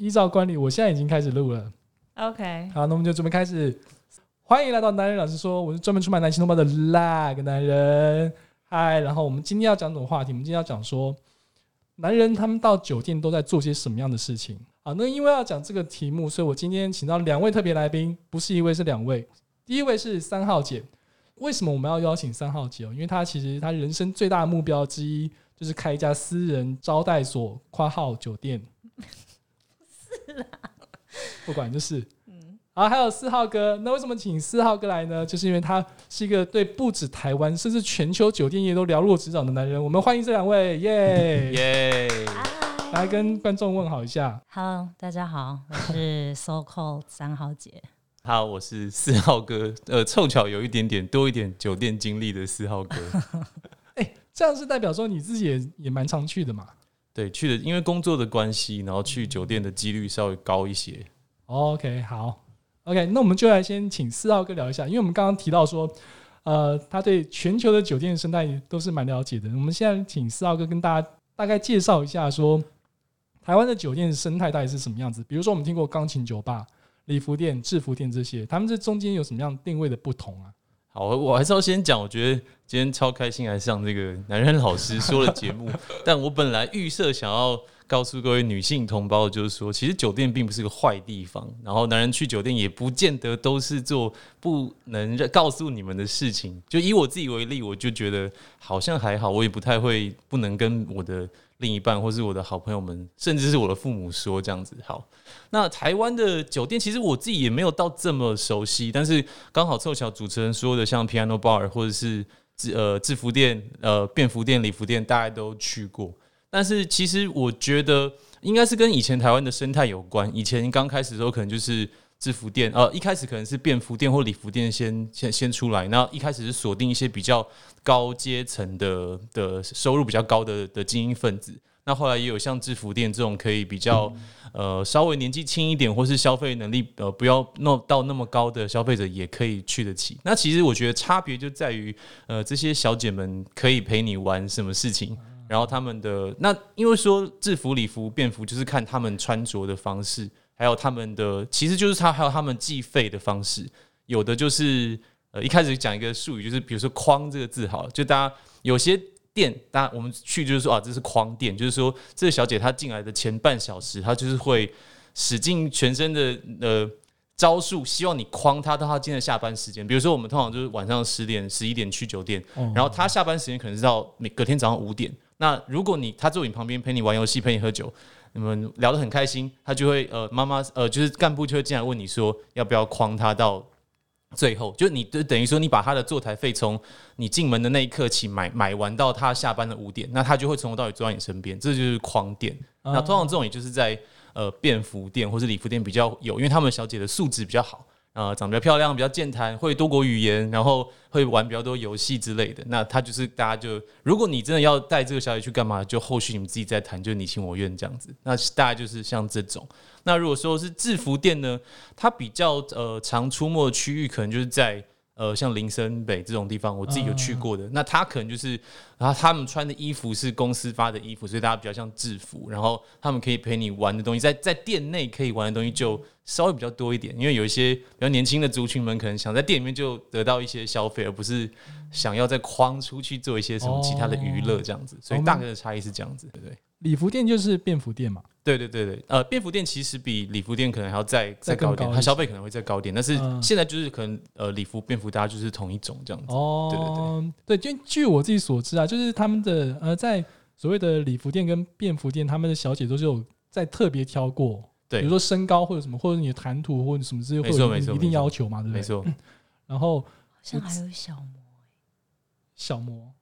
依照惯例，我现在已经开始录了。OK，好，那我们就准备开始。欢迎来到男人老师说，我是专门出卖男性同胞的那个男人。嗨，然后我们今天要讲什么话题？我们今天要讲说，男人他们到酒店都在做些什么样的事情？好，那因为要讲这个题目，所以我今天请到两位特别来宾，不是一位，是两位。第一位是三号姐。为什么我们要邀请三号姐哦？因为她其实她人生最大的目标之一就是开一家私人招待所（括号酒店）。是啦，不管就是。嗯好，还有四号哥。那为什么请四号哥来呢？就是因为他是一个对不止台湾，甚至全球酒店业都了若指掌的男人。我们欢迎这两位，耶！耶！来跟观众问好一下。Hello，大家好，我是 So Called 三号姐。好，我是四号哥。呃，凑巧有一点点多一点酒店经历的四号哥。哎、这样是代表说你自己也也蛮常去的嘛对，去的因为工作的关系，然后去酒店的几率稍微高一些。？OK，好，OK，那我们就来先请四号哥聊一下，因为我们刚刚提到说，呃，他对全球的酒店生态都是蛮了解的。我们现在请四号哥跟大家大概介绍一下说，台湾的酒店生态到底是什么样子？比如说我们听过钢琴酒吧、礼服店、制服店这些，他们这中间有什么样定位的不同啊？好，我还是要先讲，我觉得今天超开心来上这个男人老师说的节目。但我本来预设想要告诉各位女性同胞，就是说，其实酒店并不是个坏地方，然后男人去酒店也不见得都是做不能告诉你们的事情。就以我自己为例，我就觉得好像还好，我也不太会不能跟我的另一半或是我的好朋友们，甚至是我的父母说这样子。好，那台湾的酒店其实我自己也没有到这么熟悉，但是刚好凑巧主持人说的，像 Piano Bar 或者是制呃制服店、呃便服店、礼服店，大家都去过。但是其实我觉得应该是跟以前台湾的生态有关。以前刚开始的时候，可能就是制服店，呃，一开始可能是便服店或礼服店先先先出来，那一开始是锁定一些比较高阶层的的收入比较高的的精英分子。那后来也有像制服店这种可以比较呃稍微年纪轻一点，或是消费能力呃不要弄到那么高的消费者也可以去得起。那其实我觉得差别就在于呃这些小姐们可以陪你玩什么事情。然后他们的那，因为说制服、礼服、便服，就是看他们穿着的方式，还有他们的，其实就是他还有他们计费的方式。有的就是呃，一开始讲一个术语，就是比如说“框”这个字，好了，就大家有些店，大家我们去就是说啊，这是框店，就是说这个小姐她进来的前半小时，她就是会使尽全身的呃。招数，希望你框她到她今天的下班时间。比如说，我们通常就是晚上十点、十一点去酒店，哦然后她下班时间可能是到每隔天早上五点。那如果你她坐你旁边陪你玩游戏、陪你喝酒，你们聊得很开心，他就会呃妈妈呃就是干部就会进来问你说要不要框他到最后，就你就等于说你把他的坐台费从你进门的那一刻起买买完到他下班的五点，那他就会从头到尾坐在你身边，这就是框店。啊那通常这种也就是在呃便服店或是礼服店比较有，因为他们小姐的素质比较好，啊长得漂亮，比较健谈，会多国语言，然后会玩比较多游戏之类的。那他就是大家就，如果你真的要带这个小姐去干嘛，就后续你们自己再谈，就你情我愿这样子。那大概就是像这种。那如果说是制服店呢，它比较呃常出没的区域可能就是在。呃，像林森北这种地方，我自己有去过的。那他可能就是，然后他们穿的衣服是公司发的衣服，所以大家比较像制服。然后他们可以陪你玩的东西，在在店内可以玩的东西就稍微比较多一点，因为有一些比较年轻的族群们可能想在店里面就得到一些消费，而不是想要再框出去做一些什么其他的娱乐这样子。所以大概的差异是这样子，对不对？礼服店就是便服店嘛。对对对对，呃，便服店其实比礼服店可能还要再再高一点，一它消费可能会再高一点，但是嗯。现在就是可能呃礼服便服大家就是同一种这样子。哦，对对就据我自己所知啊，就是他们的呃，在所谓的礼服店跟便服店，他们的小姐都是有在特别挑过，对。比如说身高或者什么，或者你的谈吐或者什么之类，会没错没错。有一定要求嘛，对不对？没错，然后好像还有小模，小模，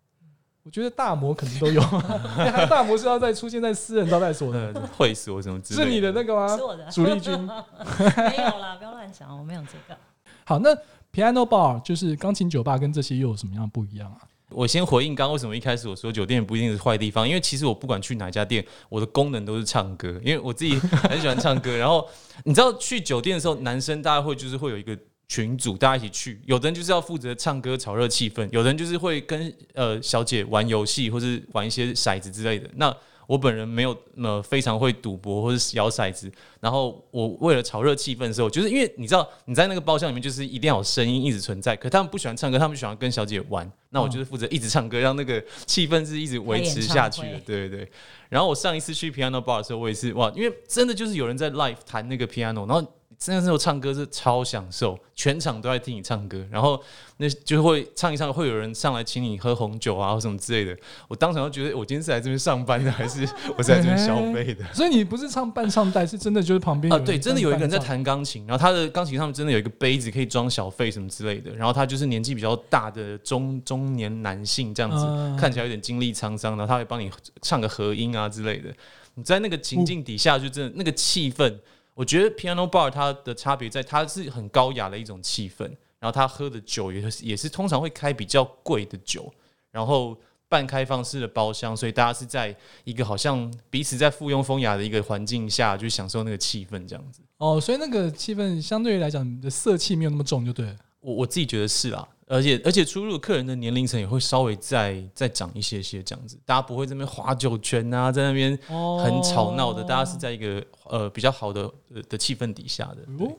我觉得大魔可能都有，大魔是要再出现在私人招待所的，呃，会所什么之类是你的那个吗是？我的，主力军。没有啦，不要乱想，我没有这个。好，那 piano bar 就是钢琴酒吧，跟这些又有什么样不一样啊？我先回应刚刚为什么一开始我说酒店不一定是坏地方，因为其实我不管去哪家店，我的功能都是唱歌，因为我自己很喜欢唱歌。然后你知道去酒店的时候，男生大家会就是会有一个群组，大家一起去，有的人就是要负责唱歌炒热气氛，有的人就是会跟呃小姐玩游戏或是玩一些骰子之类的。那我本人没有呃非常会赌博或者是摇骰子，然后我为了炒热气氛的时候，就是因为你知道你在那个包厢里面就是一定要有声音一直存在，可他们不喜欢唱歌，他们喜欢跟小姐玩，那我就是负责一直唱歌，让那个气氛是一直维持下去的对对对。然后我上一次去 piano bar 的时候，我也是哇，因为真的就是有人在 live 弹那个 piano，然后真的时候唱歌是超享受，全场都在听你唱歌，然后那就会唱一唱，会有人上来请你喝红酒啊或什么之类的。我当场就觉得，我今天是来这边上班的，还是我是来这边消费的？所以你不是唱伴唱带，是真的就是旁边啊，对，真的有一个人在。弹钢琴，然后他的钢琴上面真的有一个杯子可以装小费什么之类的，然后他就是年纪比较大的中中年男性这样子，嗯看起来有点经历沧桑，然后他会帮你唱个和音啊之类的。你在那个情境底下，就真的那个气氛，我觉得 piano bar 它的差别在它是很高雅的一种气氛，然后他喝的酒也是也是通常会开比较贵的酒，然后半开放式的包厢，所以大家是在一个好像彼此在附庸风雅的一个环境下，去享受那个气氛这样子。哦，所以那个气氛相对于来讲，你的色气没有那么重，就对了。我我自己觉得是啦，而且而且出入客人的年龄层也会稍微再再长一些些这样子，大家不会在那边划酒圈啊，在那边哦很吵闹的，大家是在一个呃比较好的呃的气氛底下的。对哦，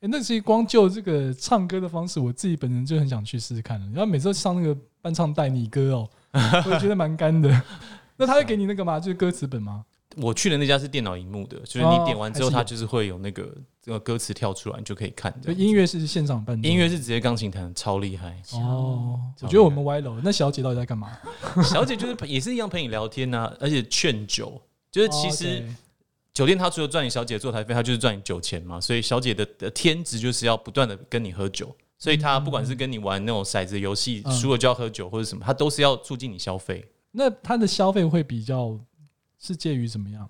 诶那其实光就这个唱歌的方式，我自己本人就很想去试试看了。然后每次都唱那个伴唱带你歌哦，我也觉得蛮干的。那他会给你那个吗？就是歌词本吗？我去的那家是电脑荧幕的，就是哦你点完之后，它就是会有那个这个歌词跳出来，你就可以看这样子。就音乐是现场伴奏，音乐是直接钢琴弹，超厉害。哦。我觉得我们歪楼。那小姐到底在干嘛？小姐就是也是一样陪你聊天呐、而且劝酒，就是其实。酒店它除了赚你小姐的坐台费，它就是赚你酒钱嘛，所以小姐的的天职就是要不断的跟你喝酒，所以她不管是跟你玩那种骰子游戏，嗯输了就要喝酒或者什么，她都是要促进你消费。那他的消费会比较是介于怎么样？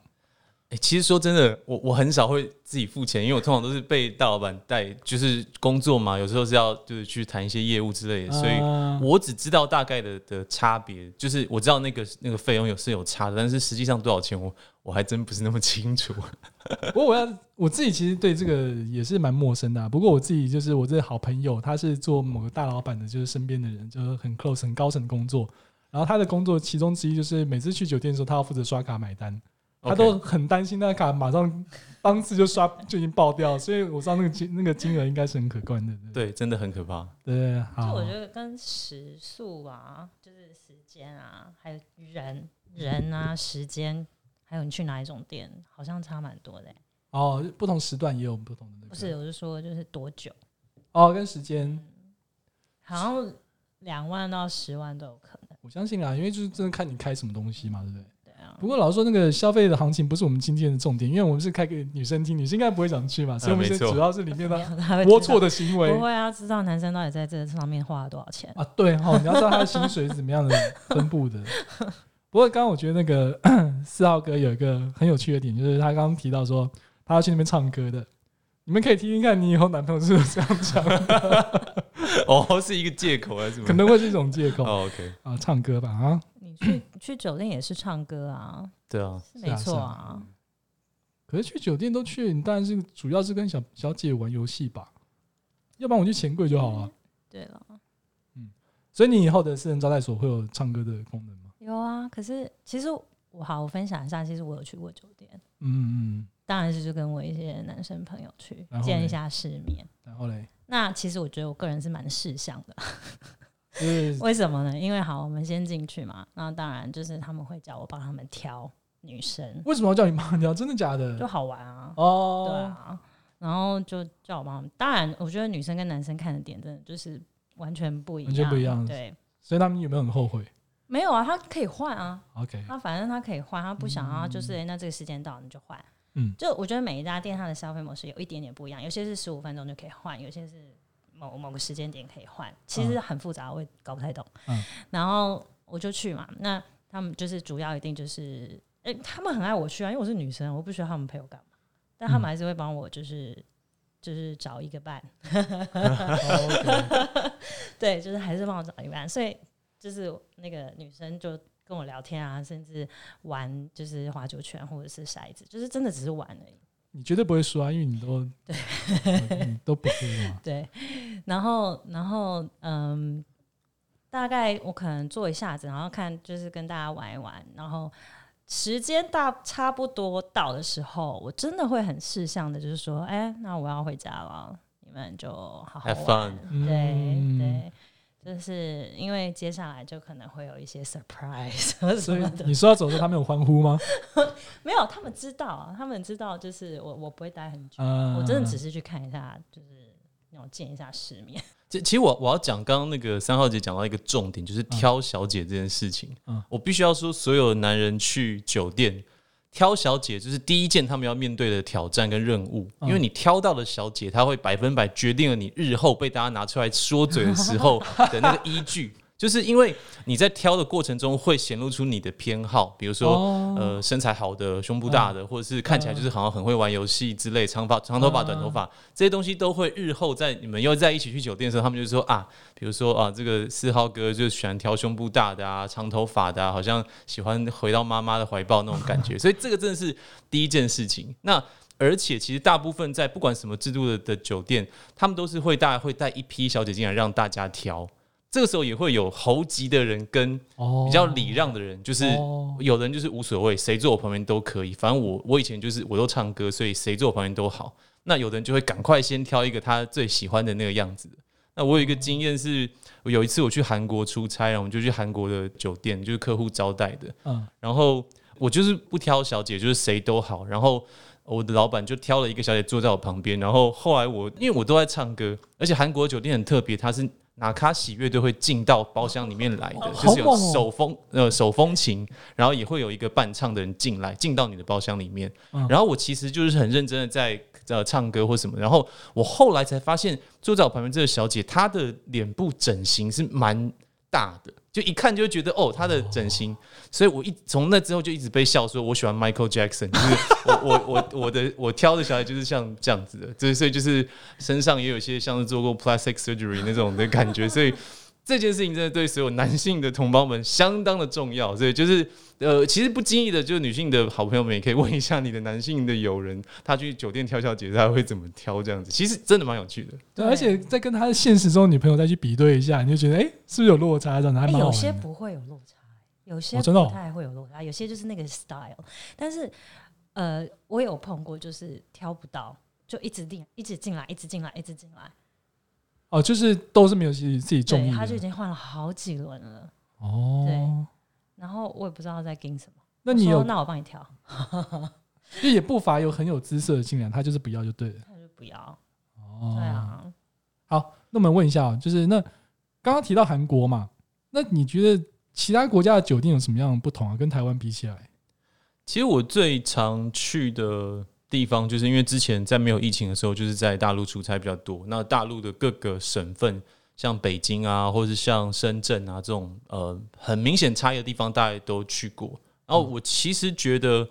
哎、其实说真的，我我很少会自己付钱，因为我通常都是被大老板带，就是工作嘛，有时候是要就是去谈一些业务之类的，所以啊我只知道大概的的差别，就是我知道那个那个费用有是有差的，但是实际上多少钱我我还真不是那么清楚。不过我要我自己其实对这个也是蛮陌生的啊、不过我自己就是我这个好朋友，他是做某个大老板的，就是身边的人，就是很 close 很高层的工作。然后他的工作其中之一就是每次去酒店的时候，他要负责刷卡买单，他都很担心那个卡马上当次就刷就已经爆掉，所以我知道那个金那个金额应该是很可观的。对，真的很可怕。对，就好。我，觉得跟时速啊，就是时间啊，还有人人啊，时间，还有你去哪一种店，好像差蛮多的欸、哦，不同时段也有不同的那个，不是，我是说就是多久，哦，跟时间，好像两万到十万都有可能。我相信啦，因为就是真的看你开什么东西嘛，对不对？对啊，不过老实说，那个消费的行情不是我们今天的重点，因为我们是开给女生听，女生应该不会想去嘛，所以我们没错是主要是里面的 龌龊的行为不会啊，知道男生到底在这上面花了多少钱。啊。对哈，你要知道他的薪水是怎么样的分布的。不过刚刚我觉得那个 四号哥有一个很有趣的点，就是他刚刚提到说他要去那边唱歌的，你们可以听听看，你以后男朋友是不是这样讲的，哦，是一个借口还是什么？可能会是一种借口哦，OK，啊，唱歌吧啊。你去去酒店也是唱歌啊，对啊，没错是啊。可是去酒店都去，你当然是主要是跟小小姐玩游戏吧，要不然我去钱柜就好了。对了，嗯所以你以后的私人招待所会有唱歌的功能吗？有啊。可是其实我好，我分享一下，其实我有去过酒店，嗯嗯当然是就跟我一些男生朋友去见一下世面。嗯，然后嘞，那其实我觉得我个人是蛮识相的，就是为什么呢？因为好，我们先进去嘛，那当然就是他们会叫我帮他们挑女生，为什么要叫你帮挑？真的假的就？好玩啊。哦，对啊，然后就叫我帮他们。当然，我觉得女生跟男生看的点真的就是完全不一样，完全不一样对，所以他们有没有很后悔没有啊，他可以换啊，？OK，他反正他可以换，他不想要就是、诶那这个时间到你就换。嗯。就我觉得每一家店它的消费模式有一点点不一样，有些是十五分钟就可以换，有些是某某个时间点可以换，其实很复杂，我也搞不太懂。嗯。然后我就去嘛，那他们就是主要一定就是，诶、他们很爱我去啊，因为我是女生，我不需要他们陪我干嘛，但他们还是会帮我就是。就是找一个伴，对，就是还是帮我找一个伴，所以就是那个女生就跟我聊天啊，甚至玩就是划九圈或者是骰子，就是真的只是玩而已。你绝对不会输啊，因为你都对，你都不输嘛。对，然后然后嗯，大概我可能坐一下子，然后看就是跟大家玩一玩，然后时间大差不多到的时候，我真的会很事项的，就是说，哎、那我要回家了，你们就好好 Have 玩 fun。对嗯对，就是因为接下来就可能会有一些 surprise 什所以么的。你说要走的时候，他们有欢呼吗？没有，他们知道啊，他们知道，就是我我不会待很久，嗯，我真的只是去看一下，就是那种见一下世面。这其实我我要讲刚刚那个三号姐讲到一个重点，就是挑小姐这件事情。嗯我必须要说，所有男人去酒店挑小姐，就是第一件他们要面对的挑战跟任务。嗯因为你挑到的小姐，她会百分百决定了你日后被大家拿出来说嘴的时候的那个依据。就是因为你在挑的过程中会显露出你的偏好，比如说、哦。呃身材好的、胸部大的，或者是看起来就是好像很会玩游戏之类，长发、长头发、短头发这些东西都会日后在你们又在一起去酒店的时候，他们就说啊，比如说啊，这个四号哥就喜欢挑胸部大的啊、长头发的啊，好像喜欢回到妈妈的怀抱那种感觉，所以这个真的是第一件事情。那而且其实大部分在不管什么制度的的酒店，他们都是会大概会带一批小姐进来让大家挑。这个时候也会有猴急的人跟哦比较礼让的人，就是哦有人就是无所谓，谁坐我旁边都可以。反正我我以前就是我都唱歌，所以谁坐我旁边都好。那有的人就会赶快先挑一个他最喜欢的那个样子。那我有一个经验是，有一次我去韩国出差，然后我们就去韩国的酒店，就是客户招待的。嗯然后我就是不挑小姐，就是谁都好。然后我的老板就挑了一个小姐坐在我旁边。然后后来我因为我都在唱歌，而且韩国酒店很特别，它是拿卡喜乐队会进到包厢里面来的，就是有手风呃手风琴，然后也会有一个伴唱的人进来进到你的包厢里面。嗯然后我其实就是很认真的在呃唱歌或什么。然后我后来才发现，坐在我旁边这个小姐，她的脸部整形是蛮大的，就一看就觉得哦，他的整形。所以我一从那之后就一直被笑说，我喜欢 Michael Jackson，就是我我我我的我挑的小孩就是像这样子的，就是所以就是身上也有些像是做过 plastic surgery 那种的感觉，所以。这件事情真的对所有男性的同胞们相当的重要，所以就是呃，其实不经意的，就是女性的好朋友们也可以问一下你的男性的友人，他去酒店挑小姐他会怎么挑这样子，其实真的蛮有趣的。对，对而且在跟他现实中女朋友再去比对一下，你就觉得哎、诶是不是有落差？这样子还哎、蛮好有些。不会有落差，有些不太会有落差，有些就是那个 style。但是呃，我有碰过，就是挑不到，就一直进，一直进来，一直进来，一直进来。哦，就是都是没有自己自己中对，意他就已。经换了好几轮了，哦，对然后我也不知道在盯什么。那你有那我帮你挑，就也不乏有很有姿色的进来，他就是不要就对了。他就不要。哦，对啊，好，那我们问一下哦，就是那刚刚提到韩国嘛，那你觉得其他国家的酒店有什么样的不同啊？跟台湾比起来？其实我最常去的地方，就是因为之前在没有疫情的时候，就是在大陆出差比较多。那大陆的各个省份，像北京啊，或是像深圳啊这种呃很明显差异的地方，大家都去过。然后我其实觉得。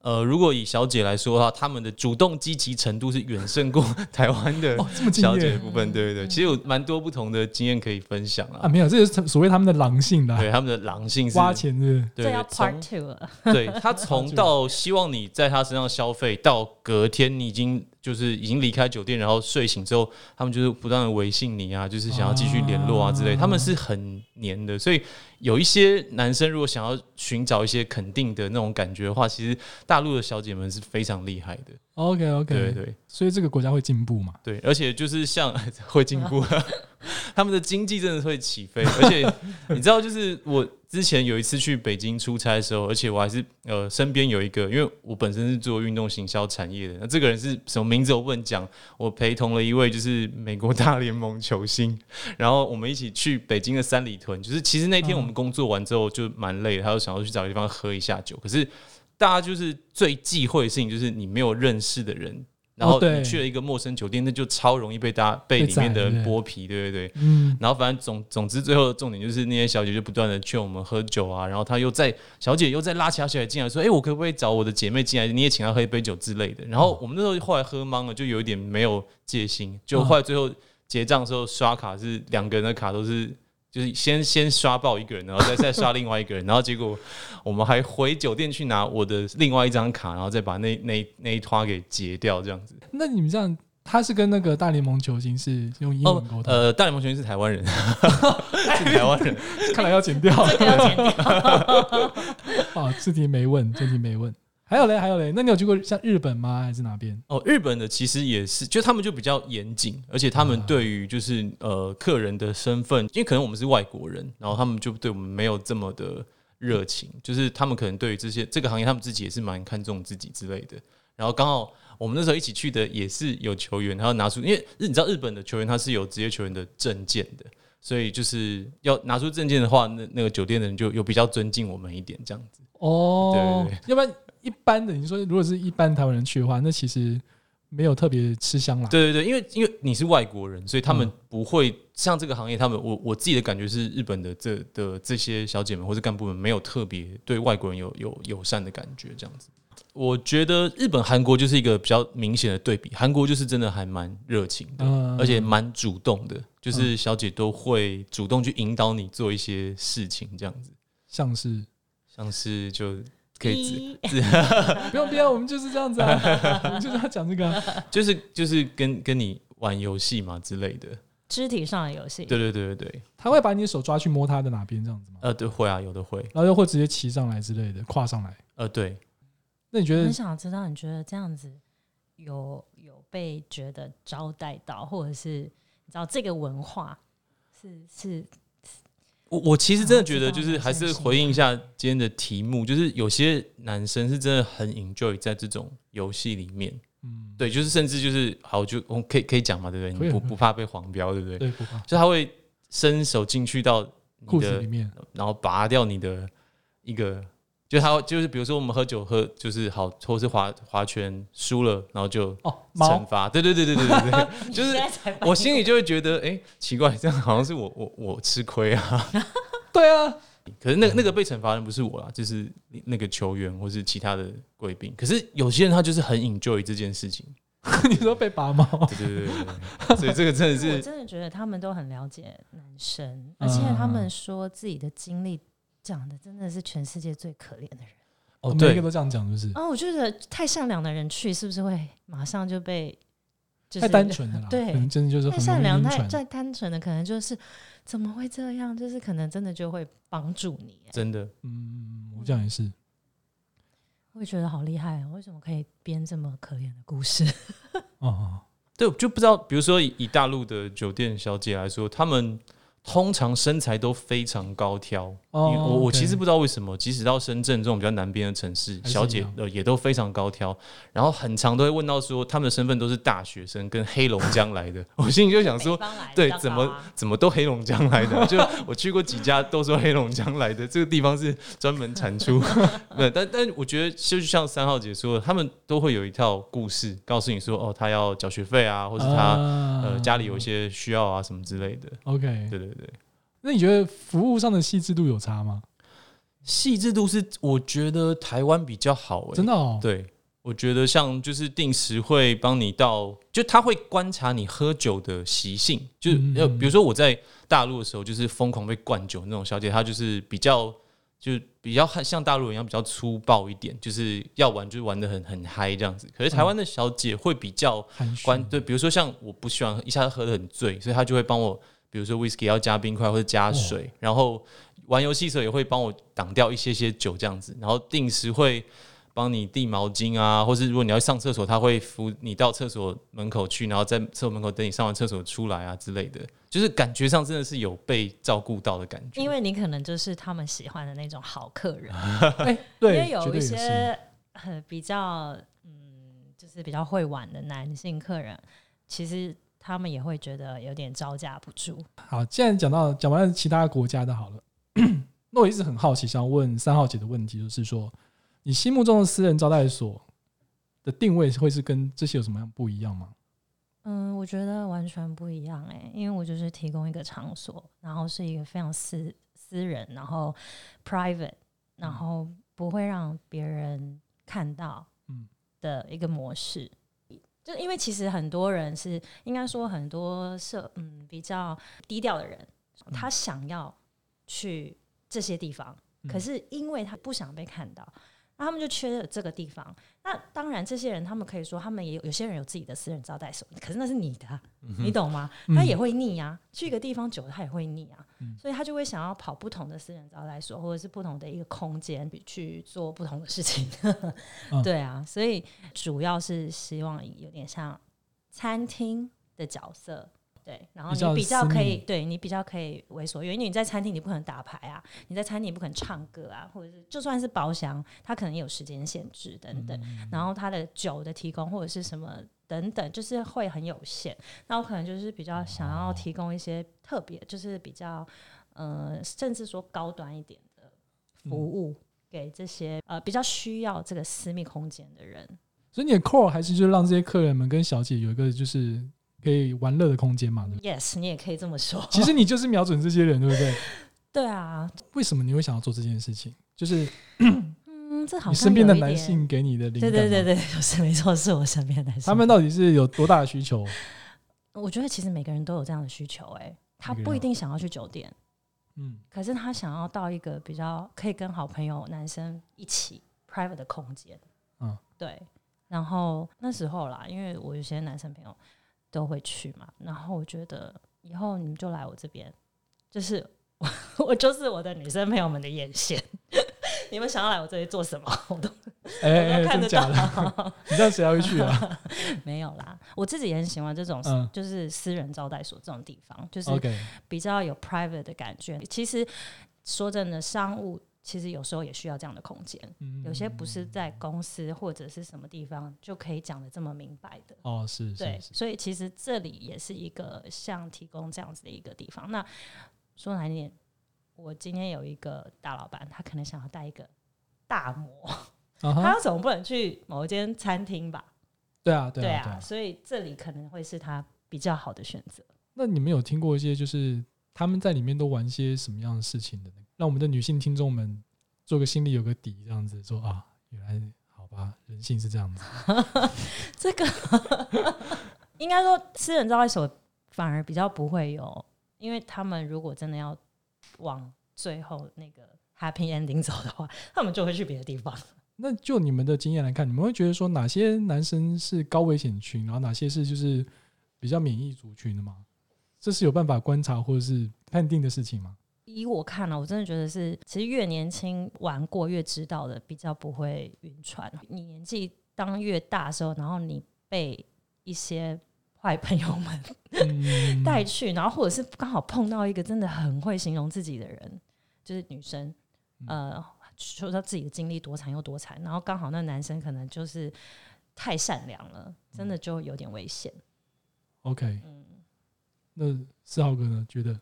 呃，如果以小姐来说的话，他们的主动积极程度是远胜过台湾的小姐的部分，对对对，其实有蛮多不同的经验可以分享啊？啊。没有，这是所谓他们的狼性的啊、对他们的狼性是花钱是是对这要 part two 了。对他从 到希望你在他身上消费，到隔天你已经就是已经离开酒店，然后睡醒之后，他们就是不断的微信你啊，就是想要继续联络啊之类，啊他们是很黏的。所以有一些男生如果想要寻找一些肯定的那种感觉的话，其实大陆的小姐们是非常厉害的。？OK OK，对对所以这个国家会进步嘛？对，而且就是像 会进步，他们的经济真的会起飞。而且你知道，就是我之前有一次去北京出差的时候，而且我还是呃身边有一个，因为我本身是做运动行销产业的，那这个人是什么名字我不能讲，我陪同了一位就是美国大联盟球星，然后我们一起去北京的三里屯，就是其实那天我们工作完之后就蛮累的，他就想要去找个地方喝一下酒，可是大家就是最忌讳的事情就是你没有认识的人。然后你去了一个陌生酒店，那就超容易被大家被被里面的人剥皮，对对对。嗯，然后反正总总之最后的重点就是那些小姐就不断的劝我们喝酒啊，然后她又在小姐又在拉其他小姐进来说，哎、我可不可以找我的姐妹进来，你也请她喝一杯酒之类的。然后我们那时候后来喝懵了，就有一点没有戒心，就后来最后结账的时候刷卡是两个人的卡都是。就是先先刷爆一个人，然后再再刷另外一个人，然后结果我们还回酒店去拿我的另外一张卡，然后再把那那那一拖给截掉，这样子。那你们这样他是跟那个大联盟球星是用英文沟通，呃，大联盟球星是台湾人，是台湾人。看来要剪掉。这 个要剪掉。啊，这题没问，这题没问。还有嘞，还有嘞，那你有去过像日本吗？还是哪边？哦，日本的其实也是，就他们就比较严谨，而且他们对于就是呃客人的身份，因为可能我们是外国人，然后他们就对我们没有这么的热情，就是他们可能对于这些这个行业，他们自己也是蛮看重自己之类的。然后刚好我们那时候一起去的也是有球员，然后拿出，因为你知道日本的球员他是有职业球员的证件的，所以就是要拿出证件的话，那那个酒店的人就有比较尊敬我们一点这样子。哦，对对要不然一般的，你说如果是一般台湾人去的话，那其实没有特别吃香啦。对对对，因为因为你是外国人，所以他们嗯。不会像这个行业，他们我我自己的感觉是，日本的这的这些小姐们或者干部们没有特别对外国人有有友善的感觉，这样子。我觉得日本、韩国就是一个比较明显的对比，韩国就是真的还蛮热情的，嗯。而且蛮主动的，就是小姐都会主动去引导你做一些事情，这样子，像是？像是就可以 不用不用，我们就是这样子啊，我们就是要讲这个啊。就是就是跟跟你玩游戏嘛之类的，肢体上的游戏。对对对对对，他会把你的手抓去摸他的哪边这样子吗？呃对会啊，有的会，然后又会直接骑上来之类的，跨上来。呃对。那你觉得很想知道，你觉得这样子有有被觉得招待到，或者是你知道这个文化是是我我其实真的觉得，就是还是回应一下今天的题目，就是有些男生是真的很 enjoy 在这种游戏里面，嗯，对，就是甚至就是好，就我可以可以讲嘛，对不对？你不不怕被黄标，对不对？对不怕就他会伸手进去到你的裤子里，面，然后拔掉你的一个，就他就是比如说我们喝酒喝就是好，或是划划拳输了，然后就哦，惩罚，对对对对对对对，就是我。心里就会觉得，哎、奇怪，这样好像是我我我吃亏啊。对啊，可是那个那个被惩罚的人不是我啦，就是那个球员或是其他的贵宾。可是有些人他就是很 enjoy 这件事情，你说被拔毛，对对对对对，所以这个真的是我是真的觉得他们都很了解男生，嗯。而且他们说自己的经历讲的真的是全世界最可怜的人。哦，对每一个都这样讲，就是？哦，我觉得太善良的人去，是不是会马上就被就是太单纯了啦，对可能真的就是很太善良、太。太单纯的，可能就是怎么会这样？就是可能真的就会帮助你。真的。嗯，我讲也是，我也觉得好厉害哦，为什么可以编这么可怜的故事？哦，对，我就不知道，比如说以以大陆的酒店小姐来说，她们通常身材都非常高挑。哦我我其实不知道为什么，即使到深圳这种比较南边的城市，小姐呃也都非常高挑，然后很常都会问到说他们的身份都是大学生跟黑龙江来的，我心里就想说对，怎么怎么都黑龙江来的？就我去过几家都说黑龙江来的，这个地方是专门产出。对，但但我觉得就像三号姐说的，他们都会有一套故事告诉你说，哦，他要缴学费啊，或者他、啊呃家里有一些需要啊什么之类的。OK，对对对对，那你觉得服务上的细致度有差吗？细致度是我觉得台湾比较好、欸，真的哦，对，我觉得像就是定时会帮你到，就他会观察你喝酒的习性，就嗯呃，比如说我在大陆的时候，就是疯狂被灌酒那种小姐，她就是比较。就比较像大陆人一样比较粗暴一点，就是要玩就玩的很很嗨这样子。可是台湾的小姐会比较关对，比如说像我不喜欢一下子喝的很醉，所以她就会帮我，比如说 whisky 要加冰块或者加水，然后玩游戏的时候也会帮我挡掉一些些酒这样子，然后定时会帮你递毛巾啊，或是如果你要上厕所，他会扶你到厕所门口去，然后在厕所门口等你上完厕所出来啊之类的，就是感觉上真的是有被照顾到的感觉。因为你可能就是他们喜欢的那种好客人，哎，因对，为有一些呃比较嗯，就是比较会玩的男性客人，其实他们也会觉得有点招架不住。好，既然讲到讲完了其他国家的，好了，那我一直很好奇，想问三号姐的问题，就是说，你心目中的私人招待所的定位会是跟这些有什么样不一样吗？嗯，我觉得完全不一样哎、因为我就是提供一个场所，然后是一个非常私私人，然后 private，然后不会让别人看到嗯的一个模式。就因为其实很多人是应该说很多社嗯比较低调的人，他想要去这些地方，嗯。可是因为他不想被看到，那他们就缺了这个地方。那当然，这些人他们可以说，他们也有有些人有自己的私人招待所，可是那是你的啊、你懂吗？嗯他也会腻啊，去一个地方久了，他也会腻啊，嗯所以他就会想要跑不同的私人招待所，或者是不同的一个空间去做不同的事情。嗯 对啊，所以主要是希望有点像餐厅的角色。对，然后你比较可以，对你比较可以为所欲为，因为你在餐厅你不可能打牌啊，你在餐厅你不可能唱歌啊，或者是就算是包厢，它可能也有时间限制等等，然后它的酒的提供或者是什么等等，就是会很有限。那我可能就是比较想要提供一些特别，就是比较呃，甚至说高端一点的服务。给这些呃比较需要这个私密空间的人，所以你的 core 还是就是让这些客人们跟小姐有一个就是可以玩乐的空间嘛？对不对 Yes，你也可以这么说。其实你就是瞄准这些人，对不对？对啊，为什么你会想要做这件事情？就是嗯，这好身边的男性给你的灵对感对。对对对，就是没错，是我身边的男性。他们到底是有多大的需求？我觉得其实每个人都有这样的需求、哎，他不一定想要去酒店，嗯，可是他想要到一个比较可以跟好朋友男生一起 private 的空间。嗯，对。然后那时候啦，因为我有些男生朋友都会去嘛，然后我觉得以后你们就来我这边，就是我 我就是我的女生朋友们的眼线。你们想要来我这里做什么，我都看得？到。你知道谁还会去啊没有啦，我自己也很喜欢这种，嗯就是私人招待所这种地方，就是比较有 private 的感觉。其实说真的，商务其实有时候也需要这样的空间，嗯有些不是在公司或者是什么地方就可以讲的这么明白的。哦，是是对，是，所以其实这里也是一个像提供这样子的一个地方。那说难听点，我今天有一个大老板，他可能想要带一个大模，啊，他总不能去某一间餐厅吧？对啊对对啊对啊。所以这里可能会是他比较好的选择。那你们有听过一些就是他们在里面都玩些什么样的事情的呢？让我们的女性听众们做个心里有个底，这样子说啊，原来好吧，人性是这样子。这个 应该说，私人招待所反而比较不会有，因为他们如果真的要往最后那个 happy ending 走的话，他们就会去别的地方。那就你们的经验来看，你们会觉得说哪些男生是高危险群，然后哪些是就是比较免疫族群的吗？这是有办法观察或者是判定的事情吗？以我看了，我真的觉得是，其实越年轻玩过越知道的，比较不会晕船。你年纪当越大的时候，然后你被一些坏朋友们嗯，带去，然后或者是刚好碰到一个真的很会形容自己的人，就是女生，呃，说她自己的经历多惨又多惨，然后刚好那男生可能就是太善良了，真的就有点危险。OK，嗯，那四号哥呢？觉得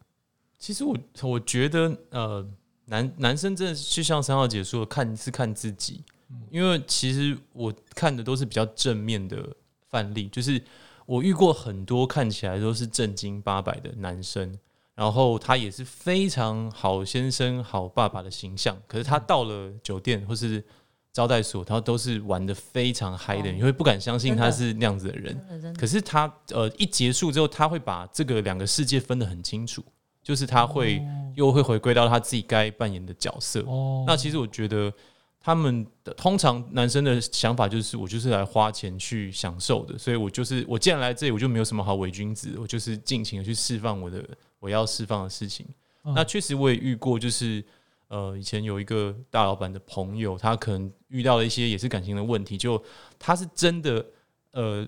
其实我我觉得，呃，男男生真的是就像三号姐说的，看是看自己，因为其实我看的都是比较正面的范例，就是我遇过很多看起来都是正经八百的男生，然后他也是非常好先生、好爸爸的形象，可是他到了酒店或是招待所，他都是玩的非常嗨的人，哦。你会不敢相信他是那样子的人。可是他呃一结束之后，他会把这个两个世界分得很清楚，就是他会、又会回归到他自己该扮演的角色。哦，那其实我觉得他们的通常男生的想法就是，我就是来花钱去享受的，所以我就是我既然来这里，我就没有什么好伪君子，我就是尽情的去释放我的我要释放的事情。嗯那确实我也遇过，就是呃，以前有一个大老板的朋友，他可能遇到了一些也是感情的问题，就他是真的呃，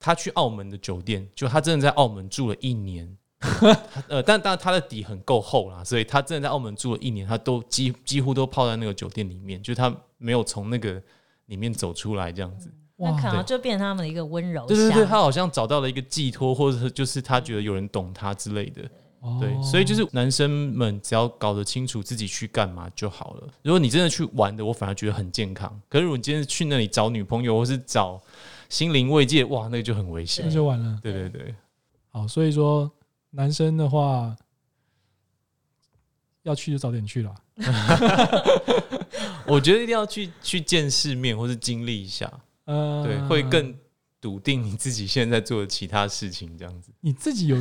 他去澳门的酒店，就他真的在澳门住了一年。呃，但但他的底很够厚啦，所以他真的在澳门住了一年，他都几几乎都泡在那个酒店里面，就他没有从那个里面走出来这样子。那可能就变成他们的一个温柔对对对，他好像找到了一个寄托，或者是就是他觉得有人懂他之类的。哦对，所以就是男生们只要搞得清楚自己去干嘛就好了。如果你真的去玩的，我反而觉得很健康。可是如果你今天去那里找女朋友或是找心灵慰藉，哇，那个就很危险那险。就完了。对对对，好，所以说男生的话要去就早点去啦。我觉得一定要去去见世面或是经历一下，呃，对，会更笃定你自己现在做的其他事情这样子。你自己有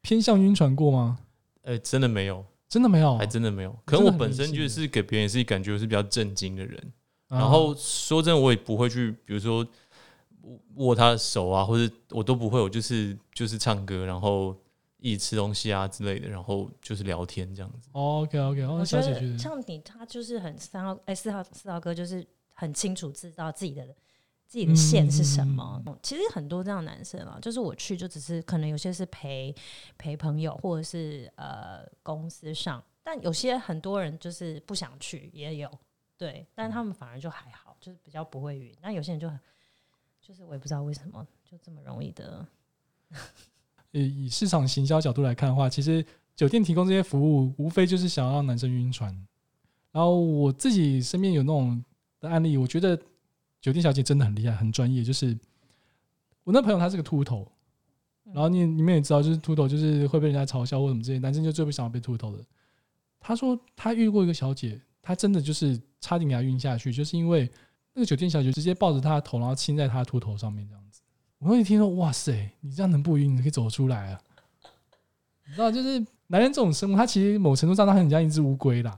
偏向晕船过吗？呃，真的没有，真的没有，还真的没有。可能我本身就是给别人也是感觉我是比较震惊的人，啊然后说真的，我也不会去，比如说握他的手啊，或者我都不会，我就是就是唱歌，然后一起吃东西啊之类的，然后就是聊天这样子。OK OK，哦，我觉小姐觉得得像你，他就是很三号哎四号四号哥，就是很清楚知道自己的自己的线是什么。嗯其实很多这样的男生啊，就是我去就只是可能有些是陪陪朋友，或者是呃公司上，但有些很多人就是不想去，也有对，但他们反而就还好，就是比较不会晕。那有些人就很就是我也不知道为什么就这么容易的，呃以市场行销角度来看的话，其实酒店提供这些服务，无非就是想要让男生晕船。然后我自己身边有那种的案例，我觉得酒店小姐真的很厉害，很专业。就是我那朋友他是个秃头，然后你你们也知道，就是秃头就是会被人家嘲笑或什么之类，男生就最不想要被秃头的。他说他遇过一个小姐，她真的就是差点给他晕下去，就是因为那个酒店小姐直接抱着他的头，然后亲在他的秃头上面这样子。我那一听说，哇塞，你这样能不晕？你可以走出来啊！你知道，就是男人这种生物，他其实某程度上他很像一只乌龟啦。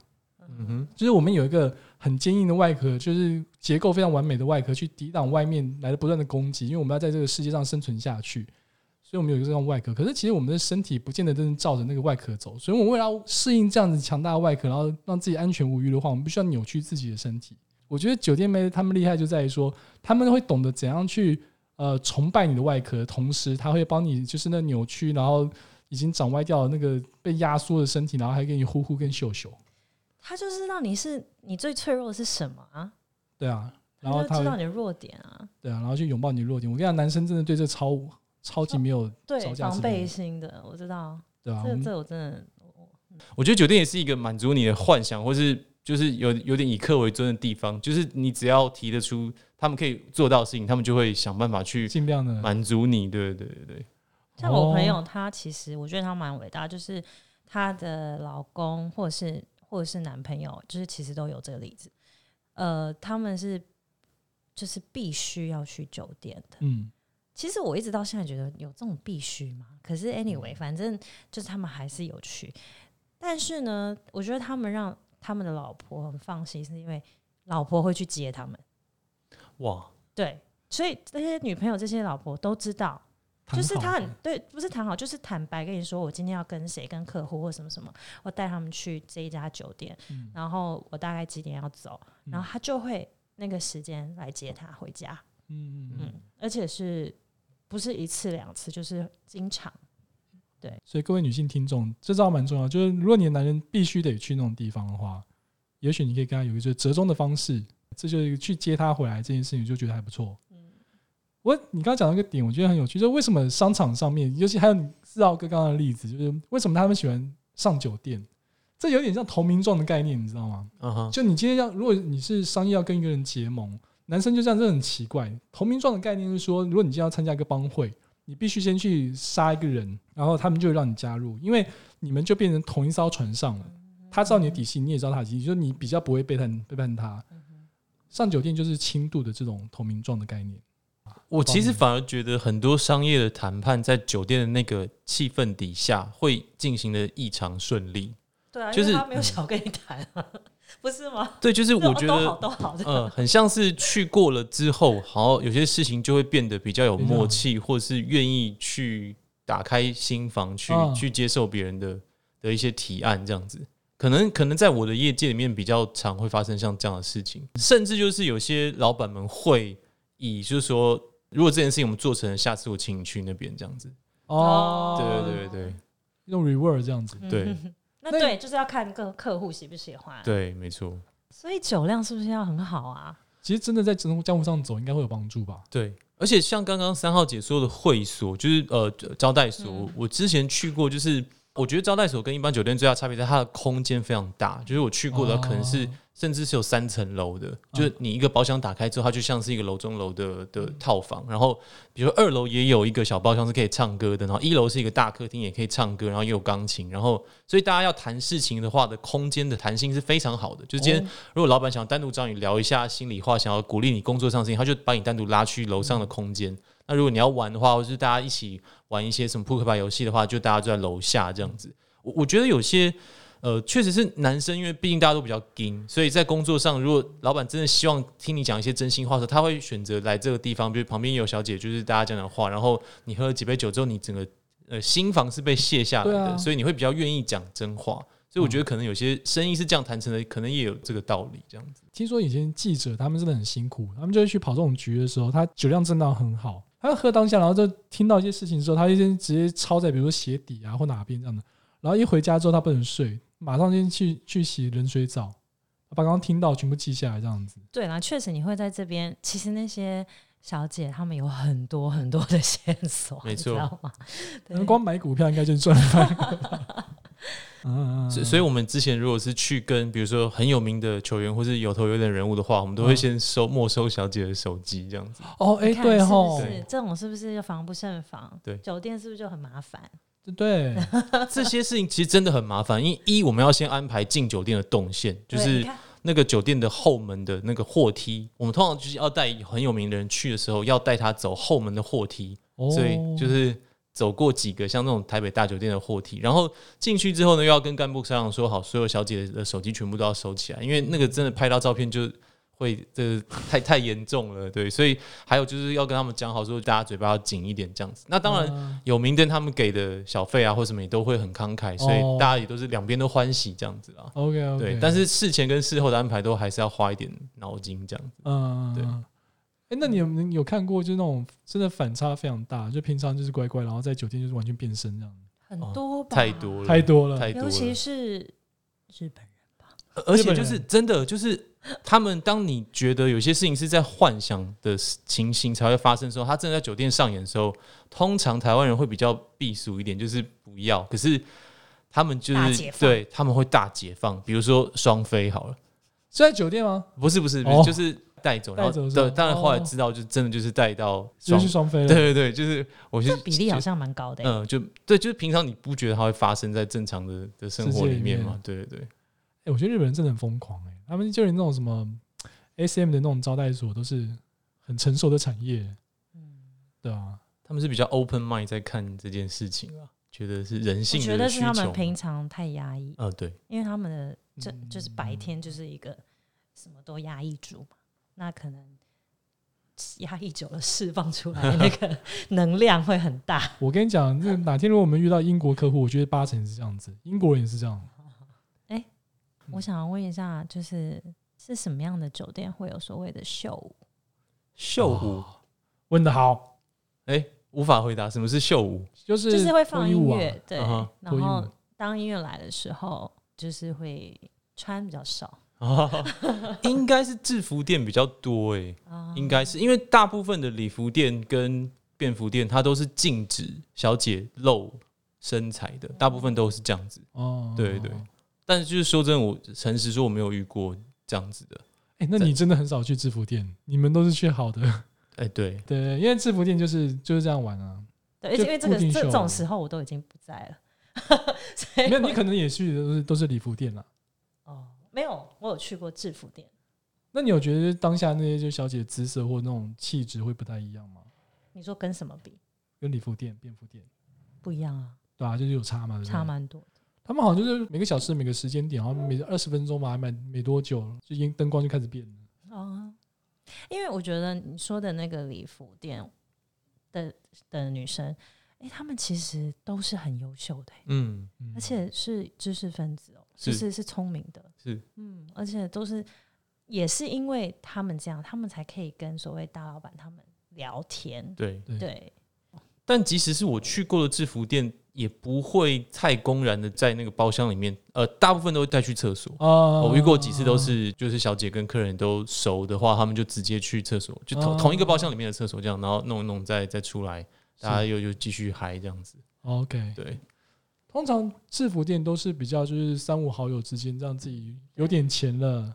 嗯哼，就是我们有一个很坚硬的外壳，就是结构非常完美的外壳，去抵挡外面来的不断的攻击。因为我们要在这个世界上生存下去，所以我们有一个这样外壳。可是其实我们的身体不见得真的照着那个外壳走，所以我们为了要适应这样子强大的外壳，然后让自己安全无虞的话，我们必须要扭曲自己的身体。我觉得酒店妹她们厉害就在于说，他们会懂得怎样去呃崇拜你的外壳，同时他会帮你就是那扭曲，然后已经长歪掉的那个被压缩的身体，然后还给你呼呼跟秀秀。他就是让你是你最脆弱的是什么啊？对啊，然他就知后他知道你的弱点啊，对啊，然后去拥抱你的弱点。我跟你讲，男生真的对这超超级没有对防备，心的，我知道，对啊，这这我真的我觉得酒店也是一个满足你的幻想，或是就是有有点以客为尊的地方，就是你只要提得出他们可以做到的事情，他们就会想办法去尽量的满足你。对对对对，像我朋哦友，她其实我觉得她蛮伟大，就是她的老公或者是或者是男朋友，就是其实都有这个例子。呃，他们是就是必须要去酒店的。嗯，其实我一直到现在觉得有这种必须吗？可是 anyway，反正就是他们还是有去。但是呢，我觉得他们让他们的老婆很放心，是因为老婆会去接他们。哇，对，所以这些女朋友、这些老婆都知道，就是他很对，不是谈好，就是坦白跟你说，我今天要跟谁，跟客户或什么什么，我带他们去这一家酒店，嗯。然后我大概几点要走，然后他就会那个时间来接他回家，嗯嗯嗯，嗯，而且是不是一次两次，就是经常，所以各位女性听众，这招蛮重要，就是如果你的男人必须得去那种地方的话，也许你可以跟他有一个折中的方式，这就是去接他回来这件事情，就觉得还不错。嗯我你刚刚讲到一个点，我觉得很有趣，就是为什么商场上面，尤其还有你四号哥刚刚的例子，就是为什么他们喜欢上酒店？这有点像投名状的概念，你知道吗？嗯哼，就你今天要，如果你是商业要跟一个人结盟，男生就这样，这很奇怪。投名状的概念是说，如果你今天要参加一个帮会，你必须先去杀一个人，然后他们就让你加入，因为你们就变成同一艘船上了。他知道你的底细，你也知道他的底细，就是你比较不会背叛背叛他。上酒店就是轻度的这种投名状的概念。我其实反而觉得很多商业的谈判在酒店的那个气氛底下会进行的异常顺利。对啊，就是他没有想跟你谈啊，不是吗？对，就是我觉都好得，都好嗯，呃，很像是去过了之后，好有些事情就会变得比较有默契，或者是愿意去打开心房，去嗯去接受别人的的一些提案，这样子。可能可能在我的业界里面比较常会发生像这样的事情，甚至就是有些老板们会以就是说，如果这件事情我们做成了，下次我请你去那边这样子。哦，对对对对用 reward 这样子。对嗯 那那对，就是要看各客户喜不喜欢。对，没错。所以酒量是不是要很好啊？其实真的在江湖江湖上走，应该会有帮助吧？对，而且像刚刚三号姐说的会所，就是呃招待所，嗯我之前去过，就是我觉得招待所跟一般酒店最大差别在它的空间非常大，就是我去过的哦。可能是、甚至是有三层楼的，就是你一个包厢打开之后，它就像是一个楼中楼的的套房，然后比如说二楼也有一个小包厢是可以唱歌的，然后一楼是一个大客厅也可以唱歌，然后也有钢琴，然后所以大家要谈事情的话的空间的弹性是非常好的，就是今天哦。如果老板想单独找你聊一下心里话，想要鼓励你工作上的事情，他就把你单独拉去楼上的空间。那如果你要玩的话，或是大家一起玩一些什么扑克牌游戏的话，就大家就在楼下这样子。我我觉得有些呃，确实是男生，因为毕竟大家都比较硬，所以在工作上，如果老板真的希望听你讲一些真心话的时候，他会选择来这个地方，比如旁边有小姐，就是大家讲讲话，然后你喝了几杯酒之后，你整个呃心房是被卸下来的，啊所以你会比较愿意讲真话。所以我觉得可能有些生意是这样谈成的，可能也有这个道理，这样子。听说以前记者他们真的很辛苦，他们就会去跑这种局的时候，他酒量真的很好，他喝当下，然后就听到一些事情之后，他就先直接抄在比如说鞋底啊或哪边这样的，然后一回家之后他不能睡，马上先去去洗冷水澡，把刚刚听到全部记下来这样子。对啦，确实你会在这边，其实那些小姐她们有很多很多的线索，没你知错道吗？对光买股票应该就赚翻了。所以，所以我们之前如果是去跟比如说很有名的球员或是有头有脸人物的话，我们都会先收没收小姐的手机，这样子。哦，哎、对吼不，是这种是不是就防不胜防？对。酒店是不是就很麻烦？对，这些事情其实真的很麻烦，因为一我们要先安排进酒店的动线，就是那个酒店的后门的那个货梯，我们通常就是要带很有名的人去的时候，要带他走后门的货梯，哦所以就是走过几个像那种台北大酒店的货梯，然后进去之后呢，又要跟干部商量说好，所有小姐的手机全部都要收起来，因为那个真的拍到照片就。会这太太严重了，对，所以还有就是要跟他们讲好，说大家嘴巴要紧一点这样子。那当然，嗯有明灯他们给的小费啊或什么也都会很慷慨，所以哦大家也都是两边都欢喜这样子啊。OK OK，对，但是事前跟事后的安排都还是要花一点脑筋这样子。嗯，对哎、那你有你有看过就那种真的反差非常大，就平常就是乖乖，然后在酒店就是完全变身这样，很多吧，太多了，太多了。尤其是日本人吧。而且就是真的，就是他们当你觉得有些事情是在幻想的情形才会发生的时候，他真的在酒店上演的时候，通常台湾人会比较避俗一点，就是不要。可是他们就是大解放对他们会大解放，比如说双飞好了，是在酒店吗？不是不是，哦是就是带走，然后对，当然后来哦知道就真的就是带到双飞了。对对对，就是我觉得比例好像蛮高的欸、嗯，就对，就是平常你不觉得它会发生在正常的的生活里面嘛？对对对，哎、我觉得日本人真的很疯狂哎、他们就连那种什么 S M 的那种招待所都是很成熟的产业，嗯，对啊，他们是比较 open mind 在看这件事情啊，觉得是人性觉得是他们平常太压抑，啊，对，因为他们的这嗯。就是白天就是一个什么都压抑住嘛，那可能压抑久了释放出来的那个 能量会很大。我跟你讲，这哪天如果我们遇到英国客户，我觉得八成是这样子，英国人也是这样。哎我想问一下，就是是什么样的酒店会有所谓的秀舞？秀舞，哦问的好，哎、无法回答什么是秀舞，就是就是会放音乐，对，嗯然后当音乐来的时候，就是会穿比较少啊，应该是制服店比较多哎、啊，应该是因为大部分的礼服店跟便服店，它都是禁止小姐露身材的，大部分都是这样子。哦，对对但是就是说真的，我诚实说我没有遇过这样子的。哎、那你真的很少去制服店，你们都是去好的，哎、对，对，因为制服店就是就是这样玩啊。对，就因为这个这这种时候我都已经不在了，所 以没有，你可能也去的都是都是礼服店啦。哦，没有，我有去过制服店，那你有觉得当下那些就小姐的姿色或那种气质会不太一样吗？你说跟什么比？跟礼服店、便服店，不一样啊，对啊，就是有差嘛，对不对差蛮多的。他们好像就是每个小时每个时间点，好像每二十分钟嘛，还没没多久，就烟灯光就开始变了。哦，因为我觉得你说的那个礼服店的的女生，哎、她们其实都是很优秀的、欸嗯，嗯而且是知识分子哦、是就是是聪明的，是嗯，而且都是也是因为他们这样，他们才可以跟所谓大老板他们聊天，对。对对，但即使是我去过的制服店，也不会太公然的在那个包厢里面，呃，大部分都会带去厕所。啊我遇过几次都是，就是小姐跟客人都熟的话，他们就直接去厕所，就同、哦同一个包厢里面的厕所这样，然后弄一弄再再出来，大家又又继续嗨这样子。OK。对，通常制服店都是比较就是三五好友之间，这样自己有点钱了，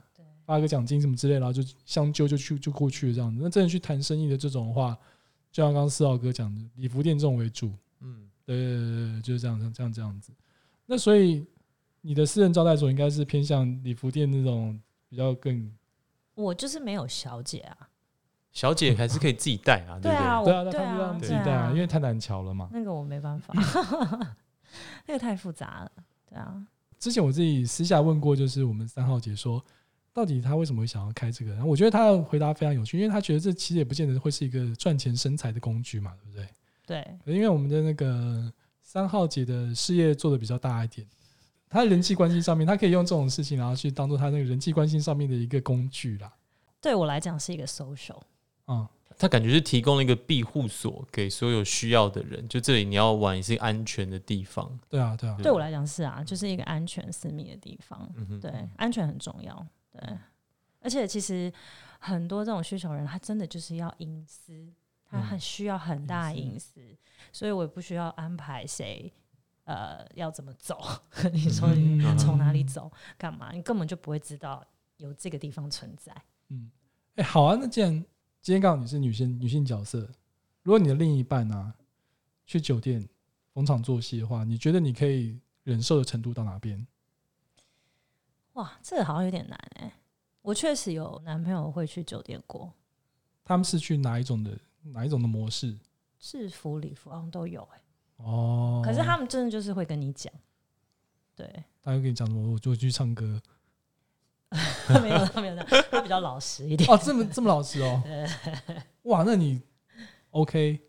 发个奖金什么之类，然后就相揪就去就过去了这样子。那真的去谈生意的这种的话，就像刚刚四号哥讲的，礼服店这种为主，嗯，对对对对，就是这样这样这样子。那所以你的私人招待所应该是偏向礼服店那种比较更我就是没有小姐啊，小姐还是可以自己带啊，对不对啊，对？啊，那对啊他们让自己带啊，因为太难瞧了嘛。那个我没办法，那个太复杂了，对啊，之前我自己私下问过，就是我们三号姐说，到底她为什么会想要开这个？然后我觉得她的回答非常有趣，因为她觉得这其实也不见得会是一个赚钱生财的工具嘛，对不对？对，因为我们的那个三号姐的事业做的比较大一点，她人际关系上面，她可以用这种事情，然后去当做她那个人际关系上面的一个工具啦。对我来讲是一个 social。嗯，他感觉是提供了一个庇护所给所有需要的人，就这里你要玩也是安全的地方。对啊，对啊，对我来讲是啊，就是一个安全私密的地方。嗯哼，对，安全很重要。对，而且其实很多这种需求人，他真的就是要隐私，他嗯很需要很大的隐隐私，所以我也不需要安排谁。呃，要怎么走？你说嗯你从哪里走，干嘛？你根本就不会知道有这个地方存在。嗯，哎、好啊，那既然今天刚好你是女性女性角色，如果你的另一半啊去酒店逢场作戏的话，你觉得你可以忍受的程度到哪边？哇，这个好像有点难哎、我确实有男朋友会去酒店过，他们是去哪一种的哪一种的模式？制服、礼服好像都有哎、哦，可是他们真的就是会跟你讲，对，他会跟你讲什么？我就去唱歌 没有他没有他比较老实一点。哦，这么这么老实哦，哇，那你 OK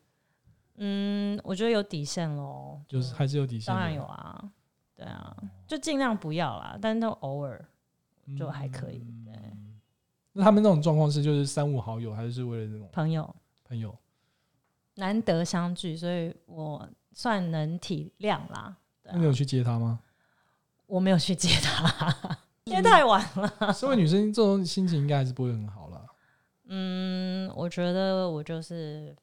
嗯，我觉得有底线喽，就是还是有底线的，当然有啊，对啊，就尽量不要啦，但都偶尔就还可以。那他们那种状况是就是三五好友，还是为了那种朋友朋友？难得相聚，所以我算能体谅啦。你有去接他吗？我没有去接他，因为太晚了。身为女生，这种心情应该还是不会很好啦。嗯，我觉得我就是，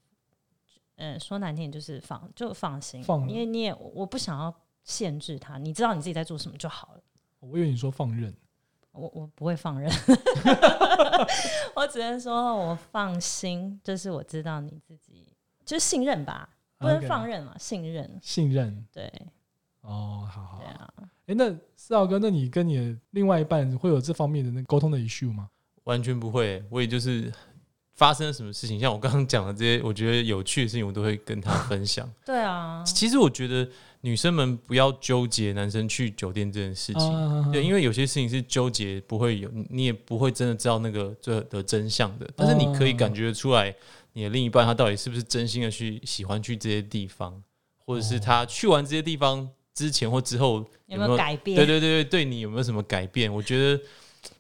嗯，说难听点就是放就放心，因为你也我不想要限制他，你知道你自己在做什么就好了。我以为你说放任，我我不会放任，我只能说我放心，就是我知道你自己就是信任吧，不能放任嘛，信任。信任对哦，好好。哎、对啊，那四号哥，那你跟你的另外一半会有这方面的那沟通的 issue 吗？完全不会，我也就是发生了什么事情，像我刚刚讲的这些，我觉得有趣的事情，我都会跟他分享。对啊，其实我觉得女生们不要纠结男生去酒店这件事情，啊对，因为有些事情是纠结不会有，你也不会真的知道那个最后的真相的。但是你可以感觉得出来，你的另一半他到底是不是真心的去喜欢去这些地方，或者是他去完这些地方之前或之后有没有改变？对对对对，对你有没有什么改变？我觉得，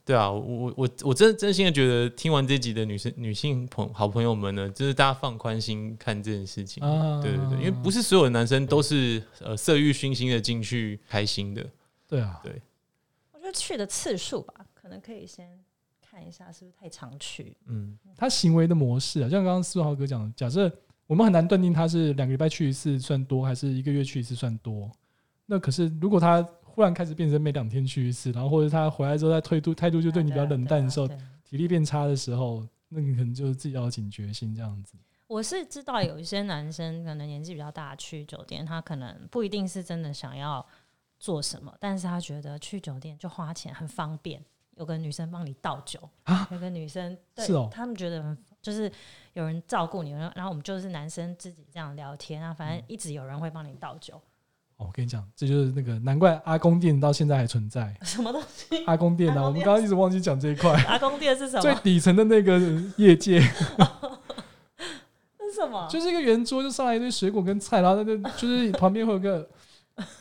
对啊，我我我我真真心的觉得，听完这集的女生女性朋好朋友们呢，就是大家放宽心看这件事情。啊对对对，因为不是所有的男生都是呃色欲熏心的进去开心的。对啊，对我觉得去的次数吧，可能可以先看一下是不是太常去。嗯，他行为的模式啊，就像刚刚四号哥讲的，假设我们很难断定他是两个礼拜去一次算多，还是一个月去一次算多。那可是如果他忽然开始变成每两天去一次，然后或者他回来之后他态度态度就对你比较冷淡的时候，对啊。啊体力变差的时候，那你可能就是自己要有警觉性这样子。我是知道有一些男生可能年纪比较大去酒店，他可能不一定是真的想要做什么，但是他觉得去酒店就花钱很方便，有个女生帮你倒酒啊？有个女生对是哦他们觉得很就是有人照顾你，然后我们就是男生自己这样聊天啊，反正一直有人会帮你倒酒，哦，我跟你讲，这就是那个难怪阿公店到现在还存在。什么东西？阿公店啊，店我们刚刚一直忘记讲这一块，阿公店是什么最？底层的那个业界，是什么？就是一个圆桌，就上来一堆水果跟菜，然后那个就是旁边会有个，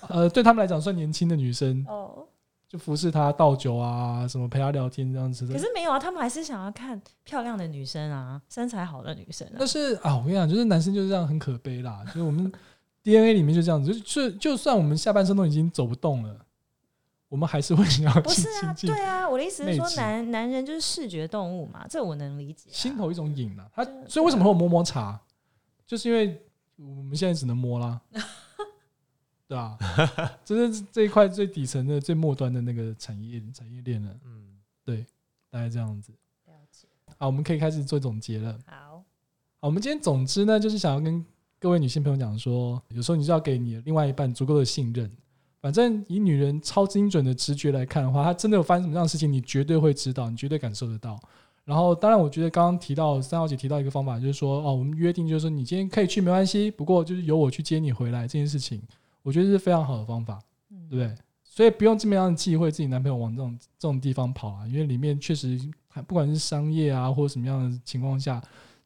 呃，对他们来讲算年轻的女生，哦，就服侍他倒酒啊，什么陪他聊天这样子的。可是没有啊，他们还是想要看漂亮的女生啊，身材好的女生啊但。是啊，我跟你讲，就是男生就是这样很可悲啦，就是我们 DNA 里面就这样子，就就就算我们下半身都已经走不动了，我们还是会想要亲不是啊，亲近，对啊，我的意思是说男男人就是视觉动物嘛，这我能理解、啊。心头一种瘾啊。他所以为什么会有摸摸茶，就是因为我们现在只能摸啦。对啊，这是这一块最底层的、最末端的那个产业产业链了，嗯，对大概这样子。了解。好，我们可以开始做总结了。好，好，我们今天总之呢，就是想要跟各位女性朋友讲说，有时候你就要给你的另外一半足够的信任。反正以女人超精准的直觉来看的话，她真的有发生什么样的事情，你绝对会知道，你绝对感受得到。然后，当然，我觉得刚刚提到三号姐提到一个方法，就是说，哦，我们约定就是说，你今天可以去没关系，不过就是由我去接你回来这件事情，我觉得是非常好的方法，嗯对不对？所以不用这么样忌讳自己男朋友往这种这种地方跑啊，因为里面确实不管是商业啊或者什么样的情况下，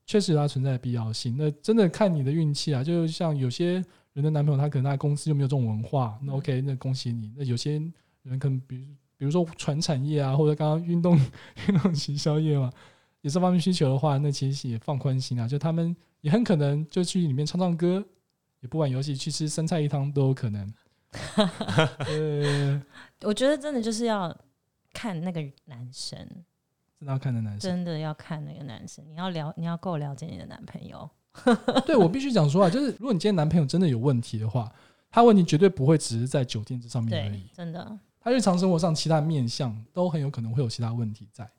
确实有它存在的必要性。那真的看你的运气啊，就像有些人的男朋友他可能他公司就没有这种文化，那 OK，那恭喜你。那有些人可能比如比如说传产业啊，或者刚刚运动 运动行销业嘛，有这方面需求的话，那其实也放宽心啊，就他们也很可能就去里面唱唱歌，也不玩游戏，去吃三菜一汤都有可能。呃，我觉得真的就是要看那个男生，真的要看的男生。真的要看那个男生，你要了，你要够了解你的男朋友。对我必须讲说啊，就是如果你今天男朋友真的有问题的话，他问题绝对不会只是在酒店这上面而已，，真的，他日常生活上其他面相都很有可能会有其他问题在，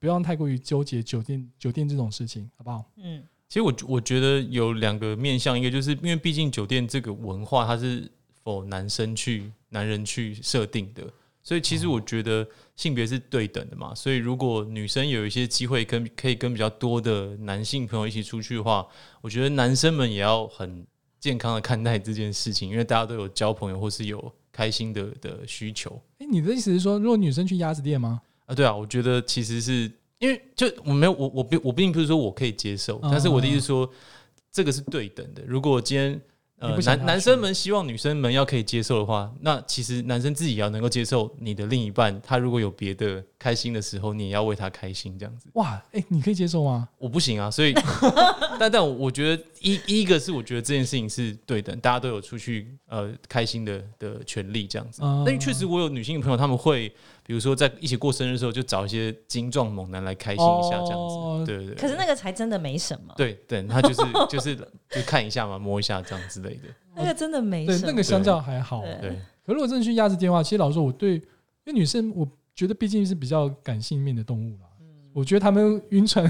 不要太过于纠结酒店酒店这种事情，好不好？嗯，其实我我觉得有两个面向，一个就是因为毕竟酒店这个文化它是否男生去男人去设定的，所以其实我觉得性别是对等的嘛。所以如果女生有一些机会跟可以跟比较多的男性朋友一起出去的话，我觉得男生们也要很健康的看待这件事情，因为大家都有交朋友或是有开心的的需求。哎、你的意思是说，如果女生去鸭子店吗？啊，对啊，我觉得其实是因为就我没有我我并我并不是说我可以接受，嗯但是我的意思是说，这个是对等的。如果今天你男男生们希望女生们要可以接受的话，那其实男生自己也要能够接受你的另一半，他如果有别的开心的时候，你也要为他开心，这样子。哇，哎、你可以接受吗？我不行啊，所以 但但我觉得一一个是我觉得这件事情是对等，大家都有出去呃开心的的权利这样子。嗯但确实我有女性朋友，他们会比如说在一起过生日的时候，就找一些精壮猛男来开心一下这样哦子。对对对。可是那个才真的没什么，对对，他就是 就是就看一下嘛，摸一下这样之类的。那个真的没对什么。那个相较还好。对对，可如果真的去压制电话，其实老实说，我对因为女生，我觉得毕竟是比较感性面的动物啦。嗯我觉得他们晕船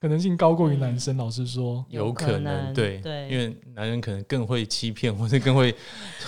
可能性高过于男生。老实说，有有可可能能对对因为男人可能更会欺骗，或者更会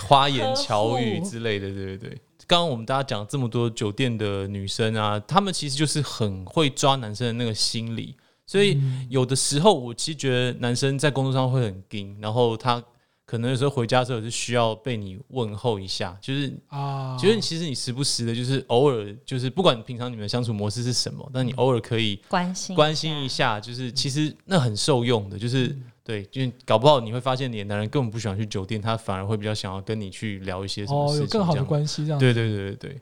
花言巧语呵护之类的，对对对。刚刚我们大家讲这么多酒店的女生啊，她们其实就是很会抓男生的那个心理，所以嗯有的时候我其实觉得男生在工作上会很硬，然后他可能有时候回家之后是需要被你问候一下，就是啊，觉得其实你时不时的，就是偶尔就是不管平常你们的相处模式是什么，但你偶尔可以关心关心一下，就是其实那很受用的，就是嗯对，因为搞不好你会发现你的男人根本不喜欢去酒店，他反而会比较想要跟你去聊一些什么哦，事情，有更好的关系这样。对对对对对，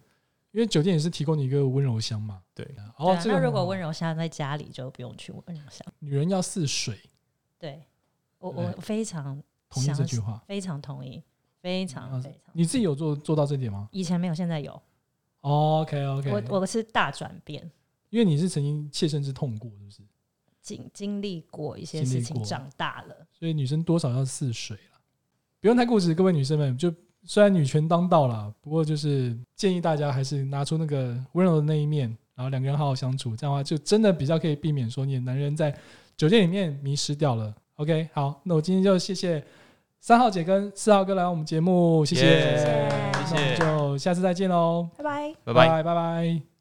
因为酒店也是提供你一个温柔乡嘛。对对哦啊，那如果温柔乡在家里，就不用去温柔乡。女人要似水，对我我非常同意这句话。非常同意，非常嗯非常。你自己有做做到这点吗以前没有，现在有。？OK OK，我我是大转变，因为你是曾经切身之痛过，是不是？经经历过一些经历事情，过长大了。所以女生多少要似水了，不用太固执。各位女生们，就虽然女权当道了，不过就是建议大家还是拿出那个温柔的那一面，然后两个人好好相处，这样的话就真的比较可以避免说你的男人在酒店里面迷失掉了。OK，好，那我今天就谢谢三号姐跟四号哥来我们节目，谢谢，耶那我们谢谢就下次再见喽，拜拜。拜拜。拜拜拜。